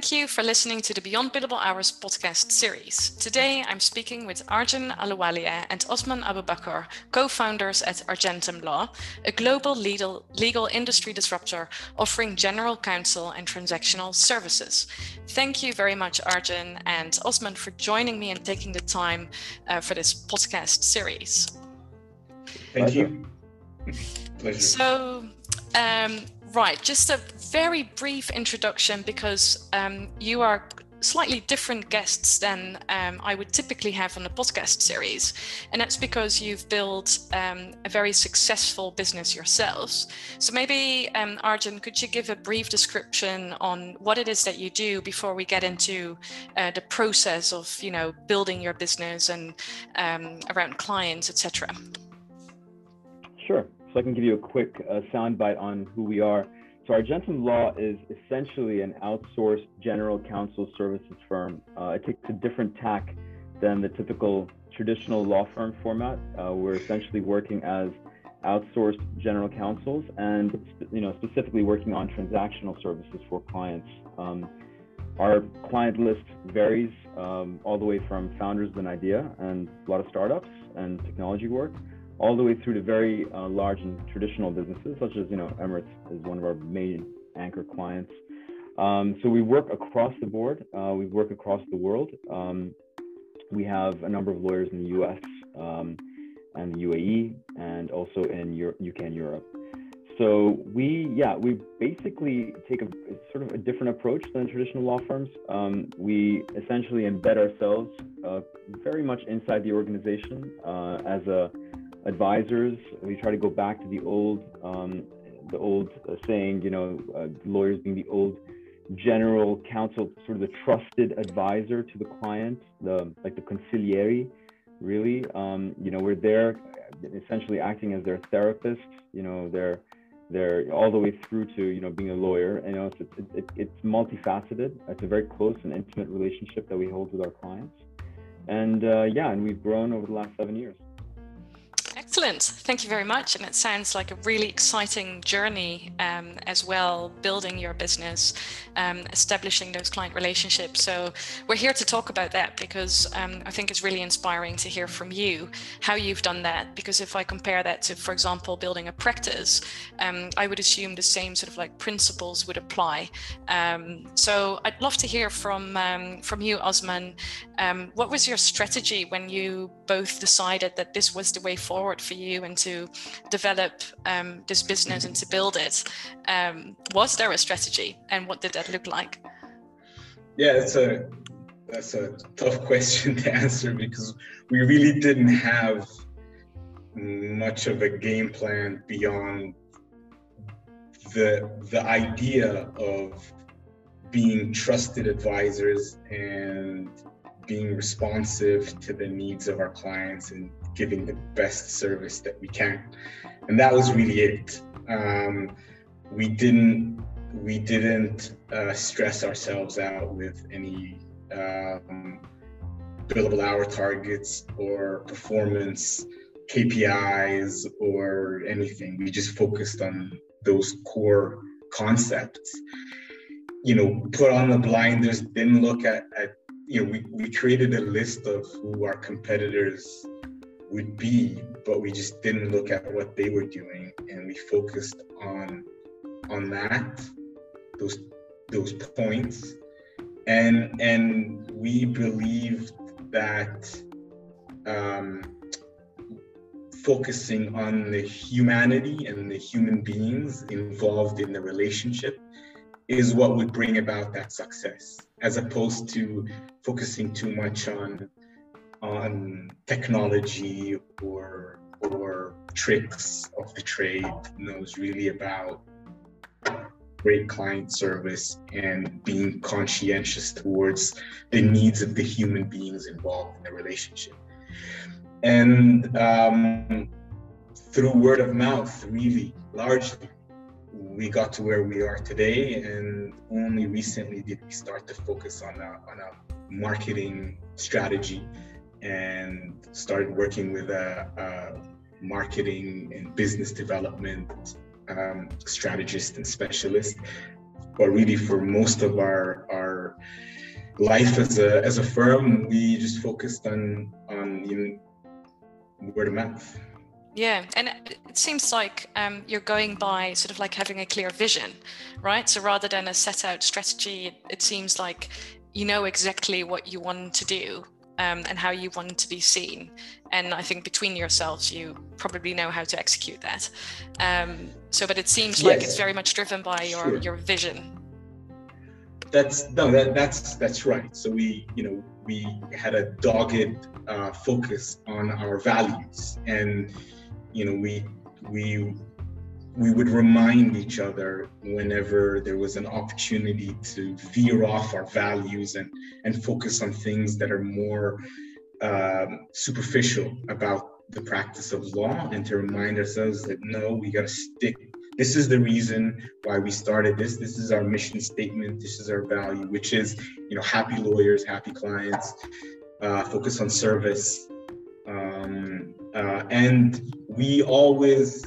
Thank you for listening to the Beyond Billable Hours podcast series. Today, I'm speaking with Arjun Ahluwalia and Osman Abubakar, co-founders at Argentum Law, a global legal, legal industry disruptor offering general counsel and transactional services. Thank you very much, Arjun and Osman, for joining me and taking the time uh, for this podcast series. Thank you. Pleasure. So, um, right, just a very brief introduction because um, you are slightly different guests than um, I would typically have on a podcast series. And that's because you've built um, a very successful business yourselves. So maybe, um, Arjun, could you give a brief description on what it is that you do before we get into uh, the process of, you know, building your business and um, around clients, etc. Sure. So I can give you a quick uh, soundbite on who we are. So Argentum Law is essentially an outsourced general counsel services firm. Uh, it takes a different tack than the typical traditional law firm format. Uh, we're essentially working as outsourced general counsels and you know specifically working on transactional services for clients. Um, our client list varies um, all the way from founders of an idea and a lot of startups and technology work all the way through to very uh, large and traditional businesses, such as you know Emirates is one of our main anchor clients. Um, so we work across the board. Uh, we work across the world. Um, we have a number of lawyers in the U.S. Um, and the UAE, and also in Euro- UK and Europe. So we, yeah, we basically take a sort of a different approach than traditional law firms. Um, we essentially embed ourselves uh, very much inside the organization uh, as a advisors. We try to go back to the old, um, the old uh, saying, you know, uh, lawyers being the old general counsel, sort of the trusted advisor to the client, the like the consigliere, really. Um, you know, we're there, essentially acting as their therapist. You know, they're they're all the way through to you know being a lawyer. You know, it's it, it, it's multifaceted. It's a very close and intimate relationship that we hold with our clients. And uh, yeah, and we've grown over the last seven years. Excellent. Thank you very much. And it sounds like a really exciting journey um, as well, building your business, um, establishing those client relationships. So we're here to talk about that because um, I think it's really inspiring to hear from you how you've done that. Because if I compare that to, for example, building a practice, um, I would assume the same sort of like principles would apply. Um, so I'd love to hear from um, from you, Osman. what was your strategy when you both decided that this was the way forward? for you and to develop um, this business and to build it. Um, was there a strategy, and what did that look like? Yeah, that's a that's a tough question to answer because we really didn't have much of a game plan beyond the the idea of being trusted advisors and being responsive to the needs of our clients and giving the best service that we can. And that was really it. Um, we didn't we didn't uh, stress ourselves out with any um, billable hour targets or performance KPIs or anything. We just focused on those core concepts. You know, put on the blinders, didn't look at, at you know, we, we created a list of who our competitors would be, but we just didn't look at what they were doing, and we focused on on that those those points, and and we believed that um, focusing on the humanity and the human beings involved in the relationship is what would bring about that success as opposed to focusing too much on on technology or or tricks of the trade. No, it's really about great client service and being conscientious towards the needs of the human beings involved in the relationship. And um, through word of mouth, really, largely, we got to where we are today. And only recently did we start to focus on a, on a marketing strategy and started working with a, a marketing and business development um, strategist and specialist. But really, for most of our our life as a as a firm. We just focused on on you know, word of mouth. Yeah, and it seems like um, you're going by sort of like having a clear vision, right? So rather than a set out strategy, it, seems like you know exactly what you want to do um, and how you want to be seen. And I think between yourselves, you probably know how to execute that. Um, so, but it seems like it's very much driven by your sure. your vision. That's no, that, that's that's right. So we, you know, we had a dogged uh, focus on our values, and you know, we we we would remind each other whenever there was an opportunity to veer off our values and and focus on things that are more um, superficial about the practice of law and to remind ourselves that no we got to stick this is the reason why we started this. This is our mission statement. This is our value which is you know happy lawyers happy clients uh, focus on service um, uh, and we always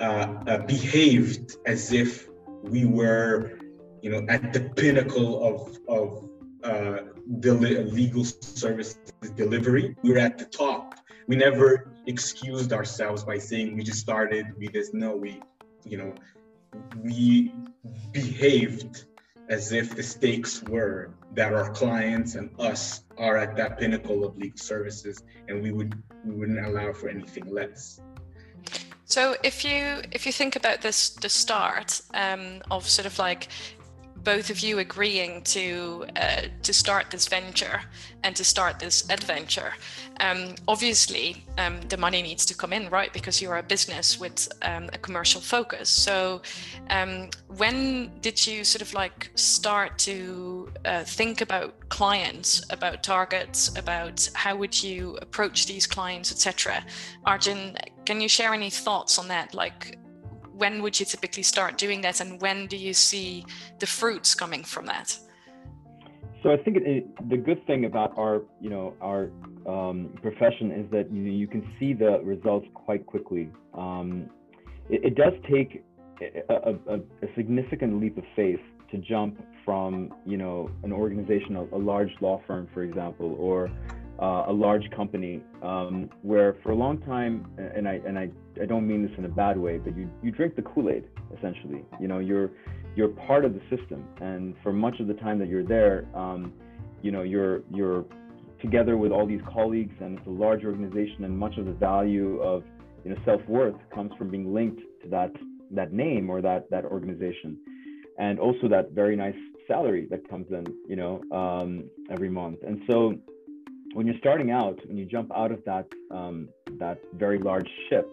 uh, uh, behaved as if we were, you know, at the pinnacle of of uh, the legal services delivery. We were at the top. We never excused ourselves by saying we just started. We just no, we, you know, we behaved as if the stakes were that our clients and us are at that pinnacle of legal services, and we would we wouldn't allow for anything less. So if you if you think about this the start um, of sort of like both of you agreeing to uh, to start this venture and to start this adventure. Um, obviously, um, the money needs to come in, right? Because you're a business with um, a commercial focus. So, um, when did you sort of like start to uh, think about clients, about targets, about how would you approach these clients, etc.? Arjun, can you share any thoughts on that? Like, when would you typically start doing that and when do you see the fruits coming from that? So i think it, it, the good thing about our you know our um, profession is that you, you can see the results quite quickly. Um, it, it, does take a, a, a, significant leap of faith to jump from you know an organization a, a large law firm for example or uh, a large company um, where for a long time, and I and I, I don't mean this in a bad way, but you you drink the Kool-Aid essentially. You know, you're you're part of the system, and for much of the time that you're there, um, you know, you're you're together with all these colleagues, and it's a large organization, and much of the value of you know self-worth comes from being linked to that that name or that that organization, and also that very nice salary that comes in, you know, um, every month, and so when you're starting out, when you jump out of that um, that very large ship,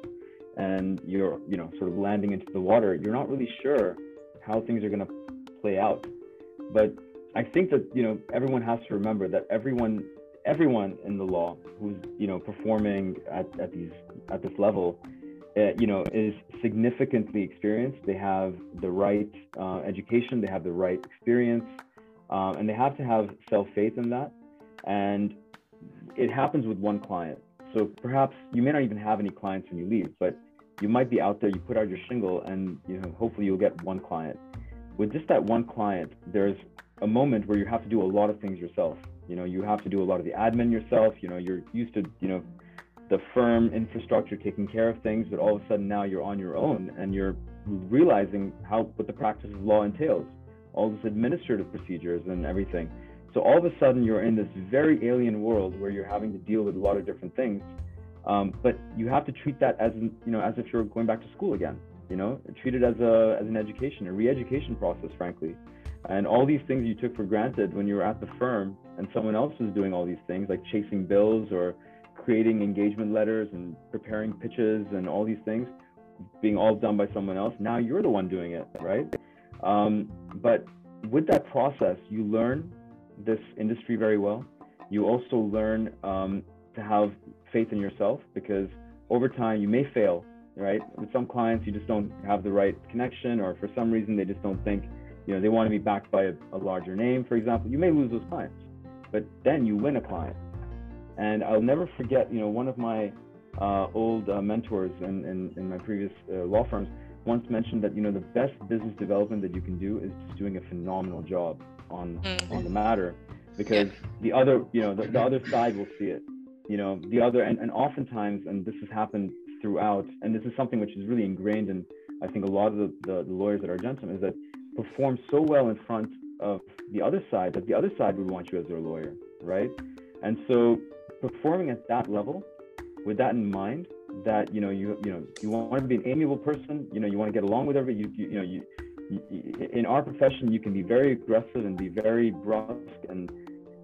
and you're you know sort of landing into the water, you're not really sure how things are going to play out. But I think that you know everyone has to remember that everyone everyone in the law who's you know performing at, at these at this level uh, you know is significantly experienced they have the right uh, education they have the right experience um, and they have to have self-faith in that and it happens with one client. So perhaps you may not even have any clients when you leave, but you might be out there, you put out your shingle, and you know hopefully you'll get one client. With just that one client, there's a moment where you have to do a lot of things yourself. You know, you have to do a lot of the admin yourself. You know, you're used to you know the firm infrastructure taking care of things, but all of a sudden now you're on your own and you're realizing how what the practice of law entails, all this administrative procedures and everything. So all of a sudden, you're in this very alien world where you're having to deal with a lot of different things. Um, but you have to treat that as you know as if you're going back to school again. You know, treat it as a as an education, a re-education process, frankly. And all these things you took for granted when you were at the firm, and someone else was doing all these things like chasing bills or creating engagement letters and preparing pitches and all these things, being all done by someone else. Now you're the one doing it, right? Um, but with that process, you learn this industry very well. You also learn um, to have faith in yourself because over time you may fail, right? With some clients, you just don't have the right connection, or for some reason they just don't think, you know, they want to be backed by a, a larger name, for example. You may lose those clients, but then you win a client. And I'll never forget, you know, one of my uh, old uh, mentors in, in, in, my previous uh, law firms once mentioned that you know the best business development that you can do is just doing a phenomenal job on mm-hmm. on the matter because yeah. the other you know the, the other side will see it you know the other and, and oftentimes and this has happened throughout and this is something which is really ingrained in i think a lot of the, the, the lawyers at argentum is that perform so well in front of the other side that the other side would want you as their lawyer right and so performing at that level with that in mind that you know you you know you want to be an amiable person you know you want to get along with everybody you, you, you know you in our profession you can be very aggressive and be very brusque and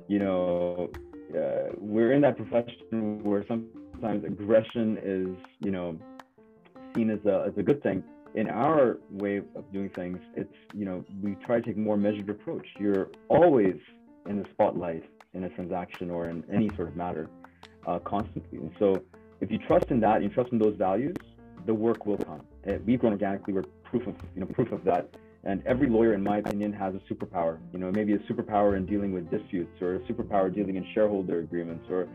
you know uh, we're in that profession where sometimes aggression is you know seen as a, as a good thing in our way of doing things it's you know we try to take a more measured approach you're always in the spotlight in a transaction or in any sort of matter uh, constantly and so if you trust in that, you trust in those values, the work will come. Uh, we've grown organically. We're proof of you know proof of that. And every lawyer, in my opinion, has a superpower. You know, maybe a superpower in dealing with disputes, or a superpower dealing in shareholder agreements, or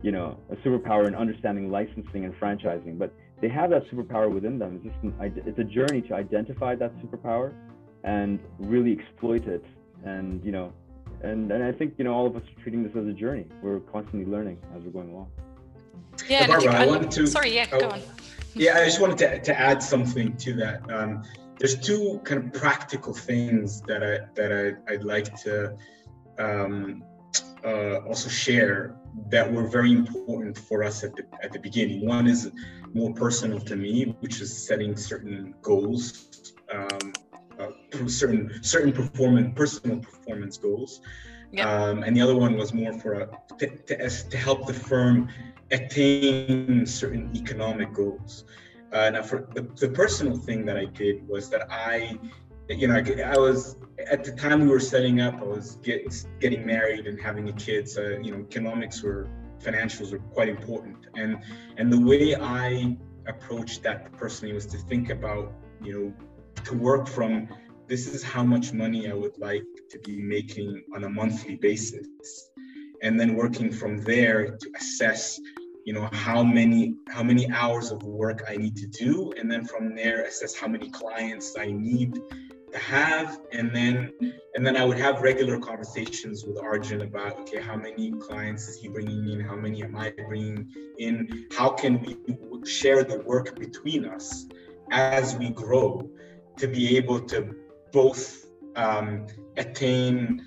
you know, a superpower in understanding licensing and franchising. But they have that superpower within them. It's just an, it's a journey to identify that superpower and really exploit it. And you know, and and I think you know all of us are treating this as a journey. We're constantly learning as we're going along. Yeah, Barbara, I, I, wanted to. Sorry, yeah, oh, go on. Yeah, I just wanted to, to add something to that. Um, there's two kind of practical things that I that I, I'd like to um, uh, also share that were very important for us at the at the beginning. One is more personal to me, which is setting certain goals, um, uh, certain certain performance personal performance goals. Um, and the other one was more for a, to, to, to help the firm attain certain economic goals. Uh, now, for the, the personal thing that I did was that I, you know, I, I was at the time we were setting up, I was get, getting married and having a kid. So, you know, economics were financials were quite important, and and the way I approached that personally was to think about, you know, to work from this is how much money I would like to be making on a monthly basis. And then working from there to assess you know how many how many hours of work i need to do. And then from there assess how many clients i need to have. And then and then i would have regular conversations with arjun about okay how many clients is he bringing in? How many am i bringing in? How can we share the work between us as we grow to be able to both um, attain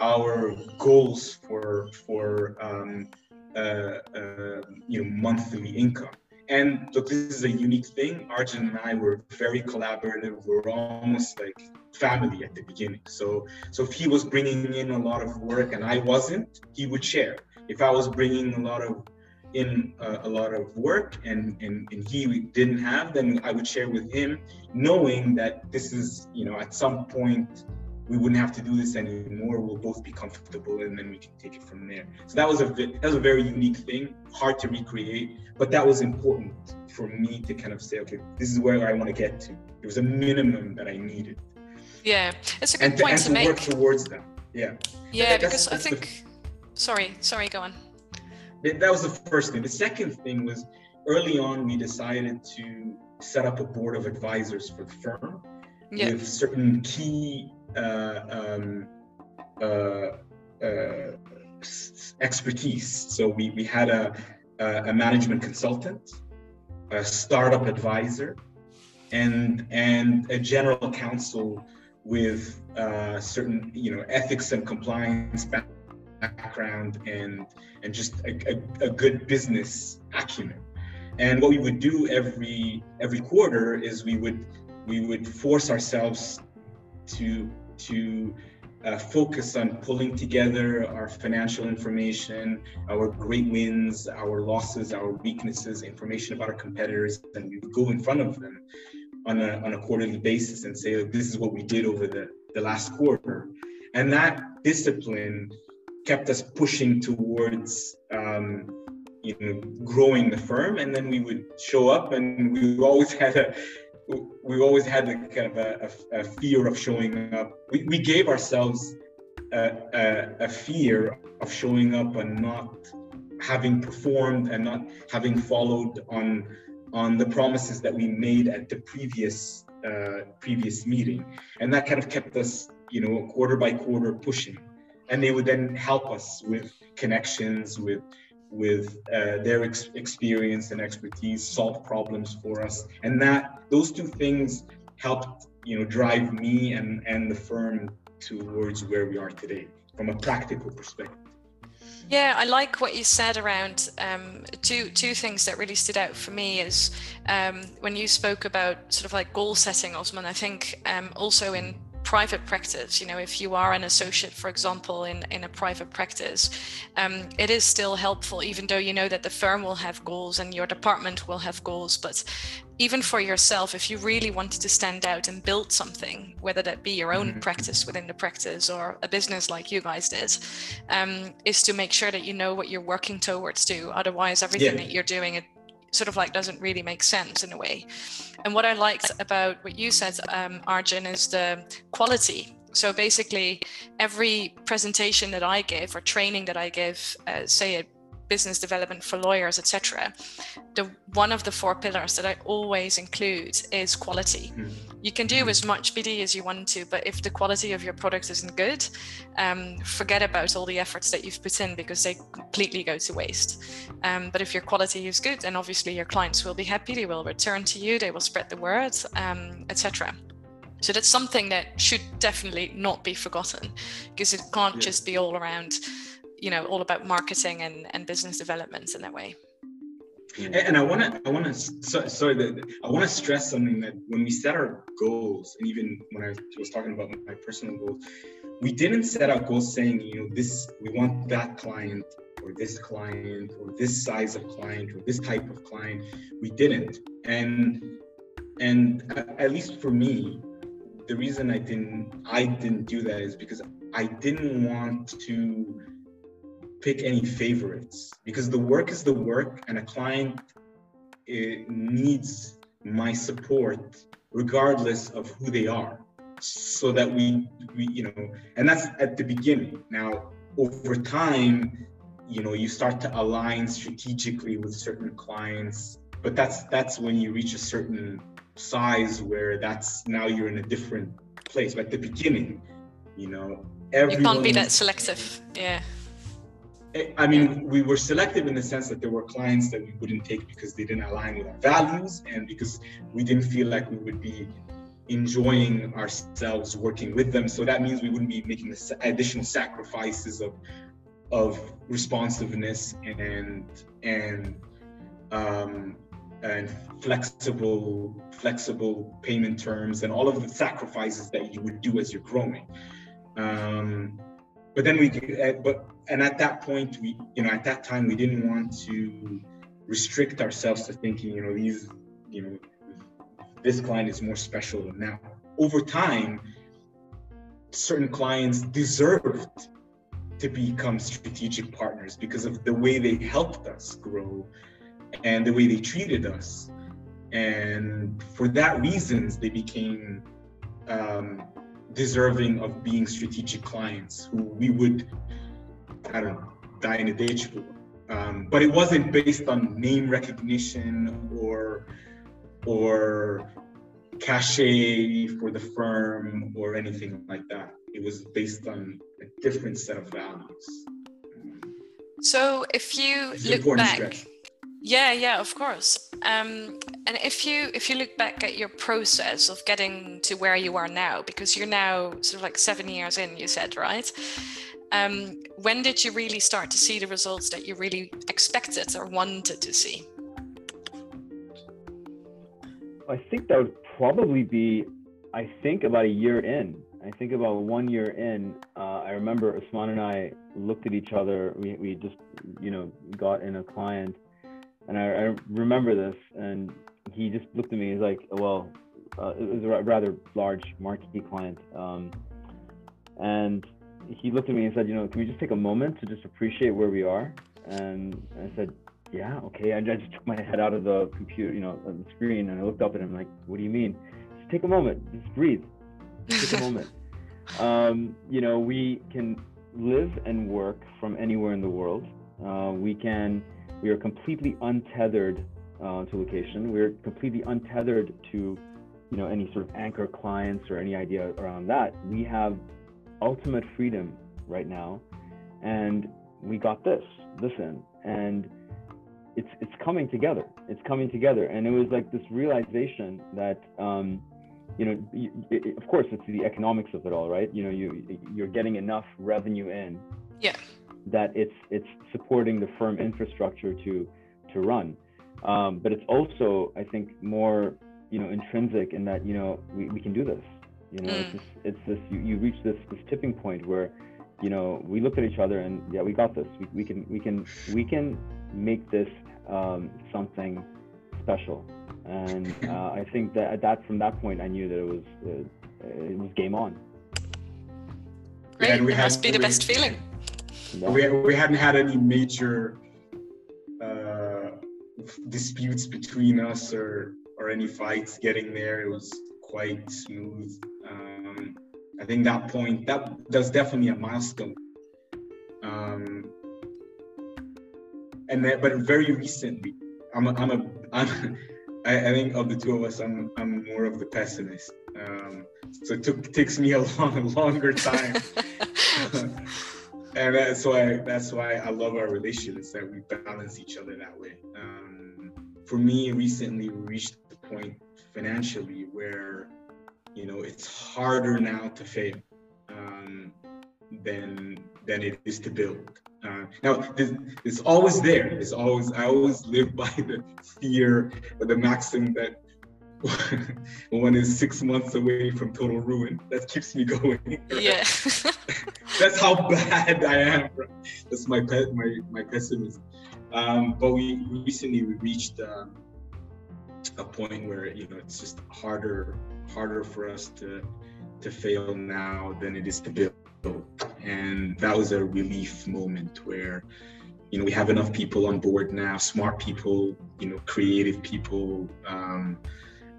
our goals for for um, uh, uh, you know monthly income. And look, this is a unique thing. Arjun and I were very collaborative. We are almost like family at the beginning. So, so if he was bringing in a lot of work and I wasn't, he would share. If I was bringing a lot of in uh, a lot of work and, and and he didn't have, then I would share with him, knowing that this is you know at some point we wouldn't have to do this anymore. We'll both be comfortable, and then we can take it from there. So that was a that was a very unique thing, hard to recreate, but that was important for me to kind of say, okay, this is where I want to get to. It was a minimum that I needed. Yeah, it's a good and point to, to, make. work towards that. Yeah. Yeah, because I think. The, sorry, sorry, go on. That was the first thing. The second thing was early on we decided to set up a board of advisors for the firm yeah. with certain key uh, um, uh, uh, expertise. So we, we had a, a management consultant, a startup advisor, and and a general counsel with uh, certain you know ethics and compliance background and and just a, a, a, good business acumen. And what we would do every every quarter is we would we would force ourselves to to uh, focus on pulling together our financial information, our great wins, our losses, our weaknesses, information about our competitors, and we would go in front of them on a, on a quarterly basis and say, this is what we did over the, the last quarter. And that discipline kept us pushing towards um, you know growing the firm and then we would show up and we always had a we always had a kind of a, a, a fear of showing up. We, we gave ourselves a, a, fear of showing up and not having performed and not having followed on on the promises that we made at the previous uh, previous meeting, and that kind of kept us, you know, quarter by quarter pushing. And they would then help us with connections, with with uh, their ex- experience and expertise, solve problems for us, and that those two things helped, you know, drive me and and the firm towards where we are today from a practical perspective. Yeah, I like what you said around um, two two things that really stood out for me is um, when you spoke about sort of like goal setting, Osman. I think um, also in private practice you know if you are an associate for example in in a private practice um, it is still helpful even though you know that the firm will have goals and your department will have goals but even for yourself if you really wanted to stand out and build something whether that be your own mm-hmm. practice within the practice or a business like you guys did um, is to make sure that you know what you're working towards to otherwise everything yeah. that you're doing it sort of like doesn't really make sense in a way. And what I liked about what you said, um, Arjun, is the quality. So basically, every presentation that I give or training that I give, uh, say at business development for lawyers, etc. The one of the four pillars that I always include is quality. Mm. You can do as much BD as you want to, but if the quality of your product isn't good, um, forget about all the efforts that you've put in because they completely go to waste. Um, but if your quality is good, then obviously your clients will be happy. They will return to you. They will spread the word, um, etc. So that's something that should definitely not be forgotten because it can't yeah. just be all around you know all about marketing and, and business developments in that way. And i want to i want to so, sorry that i want to stress something that when we set our goals and even when i was talking about my personal goals we didn't set our goals saying you know this we want that client or this client or this size of client or this type of client. We didn't. And and at least for me the reason i didn't i didn't do that is because i didn't want to pick any favorites because the work is the work and a client eh, needs my support regardless of who they are so that we, we you know and that's at the beginning. Now over time you know you start to align strategically with certain clients but that's that's when you reach a certain size where that's now you're in a different place. But at the beginning you know everyone you can't be that selective. Yeah I mean, we were selective in the sense that there were clients that we wouldn't take because they didn't align with our values and because we didn't feel like we would be enjoying ourselves working with them. So that means we wouldn't be making the additional sacrifices of of responsiveness and and um, and flexible flexible payment terms and all of the sacrifices that you would do as you're growing. Um, but then we uh, but and at that point we you know at that time we didn't want to restrict ourselves to thinking you know these you know this client is more special than now over time certain clients deserved to become strategic partners because of the way they helped us grow and the way they treated us. And for that reasons they became um, deserving of being strategic clients who we would, I don't know, die in a ditch. Um, but it wasn't based on name recognition or or cachet for the firm or anything like that. It was based on a different set of values. So if you look back, stress. Yeah, yeah, of course. Um, and if you if you look back at your process of getting to where you are now, because you're now sort of like seven years in, you said, right? Um, when did you really start to see the results that you really expected or wanted to see? I think that would probably be, I think about a year in. I think about one year in. Uh, I remember Osman and I looked at each other. We we just you know got in a client and I, I, remember this, and he just looked at me. He's like, "Well, uh, it was a rather large marquee client," um, and he looked at me and said, "You know, can we just take a moment to just appreciate where we are?" And I said, "Yeah, okay." I just took my head out of the computer, you know, the screen, and I looked up at him like, "What do you mean?" Just take a moment. Just breathe. Just take a moment. Um, you know, we can live and work from anywhere in the world. Uh, we can we are completely untethered uh, to location. We're completely untethered to you know any sort of anchor clients or any idea around that. We have ultimate freedom right now, and we got this listen, and it's it's coming together. It's coming together, and it was like this realization that. Um, you know, it, of course, it's the economics of it all, right? You know, you you're getting enough revenue in, yeah, that it's it's supporting the firm infrastructure to to run. Um, but it's also, I think, more you know intrinsic in that you know we, we can do this. You know, mm. it's this, it's this you, you reach this this tipping point where you know we look at each other and yeah we got this. We, we can we can we can make this um, something special. And uh, I think that at that from that point I knew that it was uh, it was game on. Great, yeah, it must be the best feeling. We, we hadn't had any major uh, disputes between us or or any fights getting there. It was quite smooth. I think that point that that's definitely a milestone. Um, and then, but very recently, I'm a, I'm a I'm, I, I think of the two of us, I'm I'm more of the pessimist. Um, so it took takes me a long, a longer time. and that's why that's why I love our relations that we balance each other that way. Um, for me, recently we reached the point financially where you know it's harder now to fail um, than than it is to build. Uh, now, it's always there. It's always I always live by the fear or the maxim that one is six months away from total ruin. That keeps me going. Right? Yeah. That's how bad I am. Right? That's my pet, my my pessimism. Um, but we recently we reached uh, a point where you know it's just harder harder for us to to fail now than it is to build. And that was a relief moment where you know we have enough people on board now, smart people, you know, creative people. Um,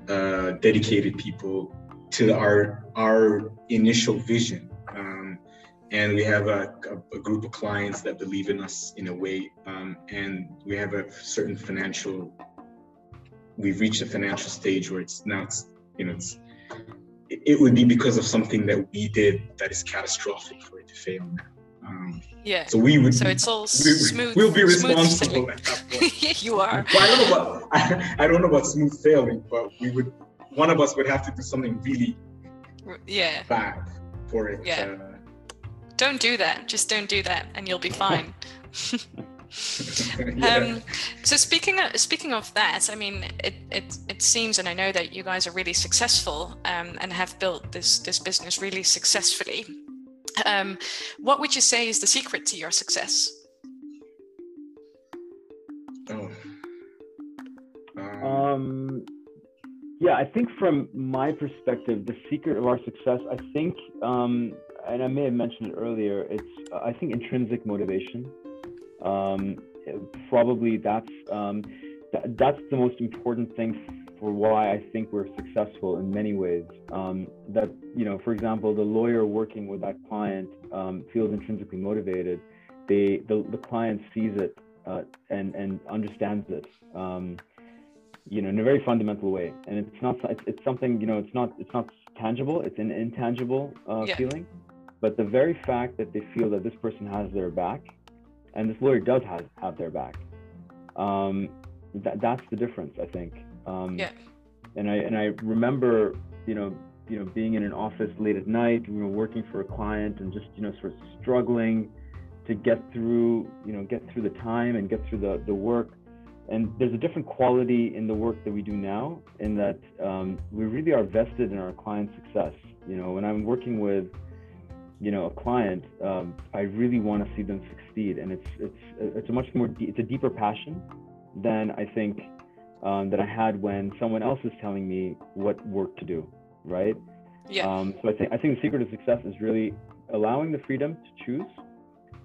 uh, dedicated people to our our initial vision. Um, and we have a, a, a, group of clients that believe in us in a way, um, and we have a certain financial. We've reached a financial stage where it's now it's you know it's it would be because of something that we did that is catastrophic for it to fail now. Um, yeah. So we would. So it's all we, smooth. We'll be responsible at that point. you are. Well, I don't know about I, I, don't know about smooth sailing, but we would. One of us would have to do something really. Yeah. Bad for it. Yeah. Uh, don't do that. Just don't do that, and you'll be fine. yeah. um, so speaking of, speaking of that, I mean, it, it it seems, and I know that you guys are really successful um, and have built this this business really successfully. Um, what would you say is the secret to your success? Oh. Um, yeah, I think from my perspective, the secret of our success, I think, um, and I may have mentioned it earlier, it's, I think, intrinsic motivation. Um, probably that's, um, th- that's the most important thing for why I think we're successful in many ways. Um, that you know, for example, the lawyer working with that client um, feels intrinsically motivated. They the, the client sees it uh, and and understands it. Um, you know, in a very fundamental way, and it's not it's, it's something you know it's not it's not tangible. It's an intangible uh, yeah. feeling, but the very fact that they feel that this person has their back, and this lawyer does have have their back, um, that that's the difference, I think. Um, yeah. And I and I remember, you know, you know, being in an office late at night, we were working for a client, and just you know, sort of struggling to get through, you know, get through the time and get through the the work. And there's a different quality in the work that we do now, in that um, we really are vested in our client's success. You know, when I'm working with you know a client um, i really want to see them succeed and it's it's it's a much more de- it's a deeper passion than i think um, that I had when someone else is telling me what work to do, right? Yeah. Um, so I think I think the secret of success is really allowing the freedom to choose,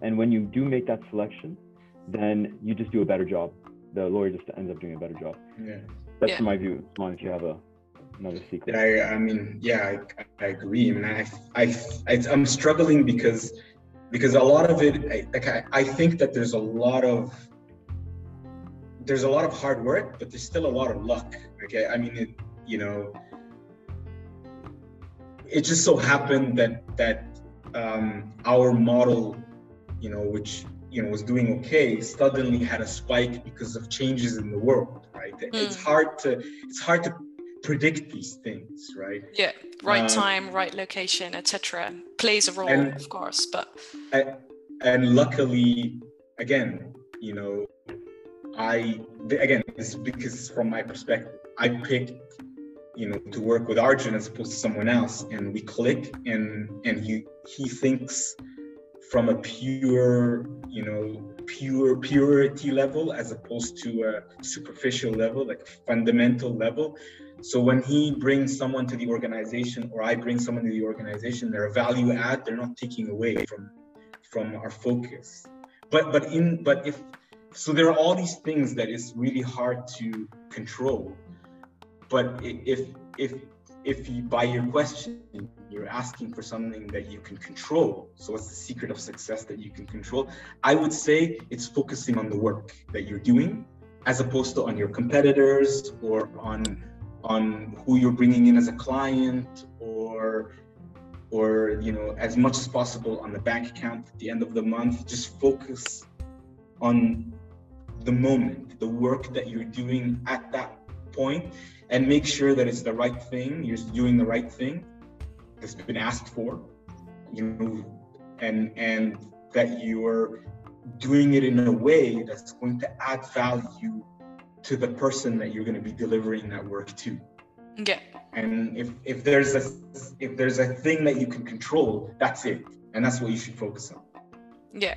and when you do make that selection, then you just do a better job. The lawyer just ends up doing a better job. Yeah. That's yeah. my view. As if you have a another secret. I, I mean, yeah, I, I agree. I mean, I, I, I, I'm struggling because because a lot of it, I, like I, I think that there's a lot of there's a lot of hard work, but there's still a lot of luck. Okay, I mean, it, you know, it just so happened that that um, our model, you know, which you know was doing okay, suddenly had a spike because of changes in the world, right? Mm. It's hard to it's hard to predict these things, right? Yeah, right uh, time, right location, etc. Plays a role, and, of course, but and luckily, again, you know, I again, this is because from my perspective, I picked you know to work with Arjun as opposed to someone else, and we click, and and he he thinks from a pure you know pure purity level as opposed to a superficial level, like a fundamental level. So when he brings someone to the organization, or I bring someone to the organization, they're a value add. They're not taking away from from our focus. But but in but if so there are all these things that is really hard to control but if if if you by your question you're asking for something that you can control so what's the secret of success that you can control i would say it's focusing on the work that you're doing as opposed to on your competitors or on on who you're bringing in as a client or or you know as much as possible on the bank account at the end of the month just focus on the moment, the work that you're doing at that point, and make sure that it's the right thing. You're doing the right thing that's been asked for, you know, and and that you're doing it in a way that's going to add value to the person that you're going to be delivering that work to. Yeah. And if if there's a if there's a thing that you can control, that's it, and that's what you should focus on. Yeah.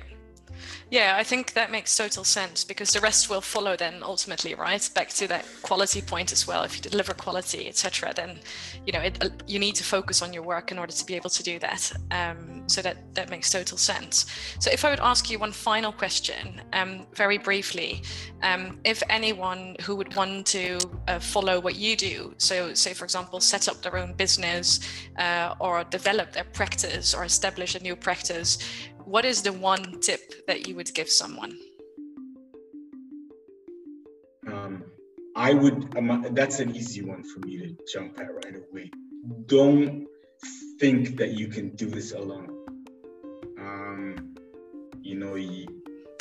Yeah, I think that makes total sense because the rest will follow then ultimately, right? Back to that quality point as well. If you deliver quality, etc., then you know it, you need to focus on your work in order to be able to do that. Um, so that that makes total sense. So if I would ask you one final question, um, very briefly, um, if anyone who would want to uh, follow what you do, so say for example, set up their own business uh, or develop their practice or establish a new practice what is the one tip that you would give someone? Um, I would, um, that's an easy one for me to jump at right away. Don't think that you can do this alone. Um, you know, you,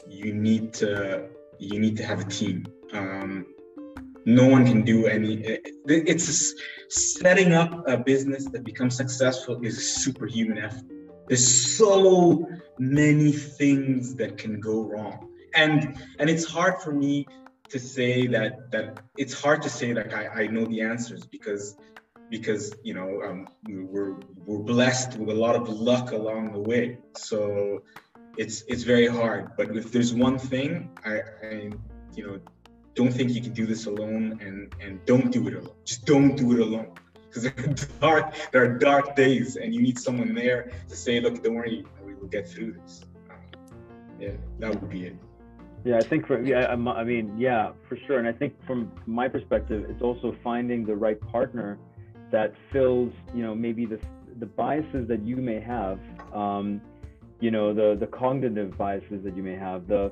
you need to, you need to have a team. Um, no one can do any, it's setting up a business that becomes successful is a superhuman effort there's so many things that can go wrong. And and it's hard for me to say that that it's hard to say that I, I know the answers because because you know um, we're we're blessed with a lot of luck along the way. So it's it's very hard. But if there's one thing I, I you know don't think you can do this alone and and don't do it alone. Just don't do it alone because they're dark. There are dark days, and you need someone there to say, "Look, don't worry, we will get through this." Um, yeah, that would be it. Yeah, I think for yeah, I mean, yeah, for sure. And I think from my perspective, it's also finding the right partner that fills, you know, maybe the the biases that you may have, um, you know, the the cognitive biases that you may have, the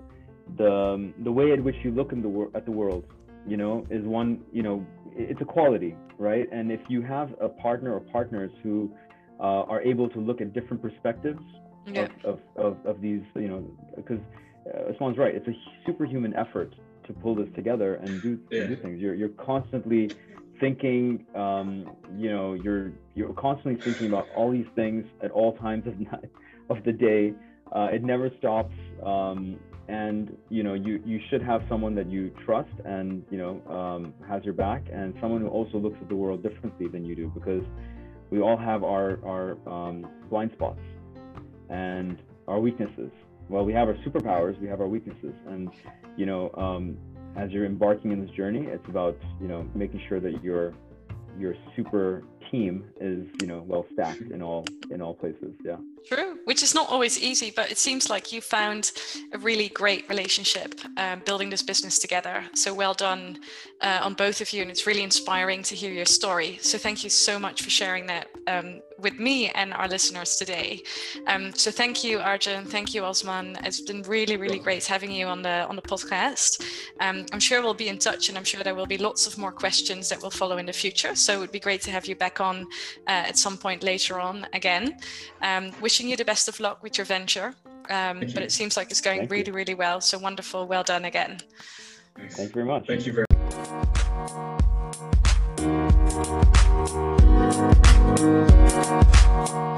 the the way at which you look in the wor- at the world, you know, is one, you know, it's a quality, right? And if you have a partner or partners who uh, are able to look at different perspectives yeah. of, of, of, of, these, you know, because uh, Usman's right, it's a superhuman effort to pull this together and do, yeah. do things. You're, you're constantly thinking, um, you know, you're, you're constantly thinking about all these things at all times of, night, of the day. Uh, it never stops. Um, and you know you you should have someone that you trust and you know um, has your back and someone who also looks at the world differently than you do because we all have our our um, blind spots and our weaknesses. Well we have our superpowers we have our weaknesses. And you know um, as you're embarking in this journey it's about you know making sure that your your super team is you know well stacked in all in all places. Yeah true which is not always easy but it seems like you found a really great relationship um, building this business together so well done uh, on both of you, and it's really inspiring to hear your story. So thank you so much for sharing that um, with me and our listeners today. Um, so thank you, Arjun. Thank you, Osman. It's been really, really great having you on the on the podcast. Um, I'm sure we'll be in touch, and I'm sure there will be lots of more questions that will follow in the future. So it would be great to have you back on uh, at some point later on again wishing you the best of luck with your venture. Um, but it seems like it's going Thank really, you. really well. So wonderful. Well done again. Thanks. Thank you very much. Thank you very much.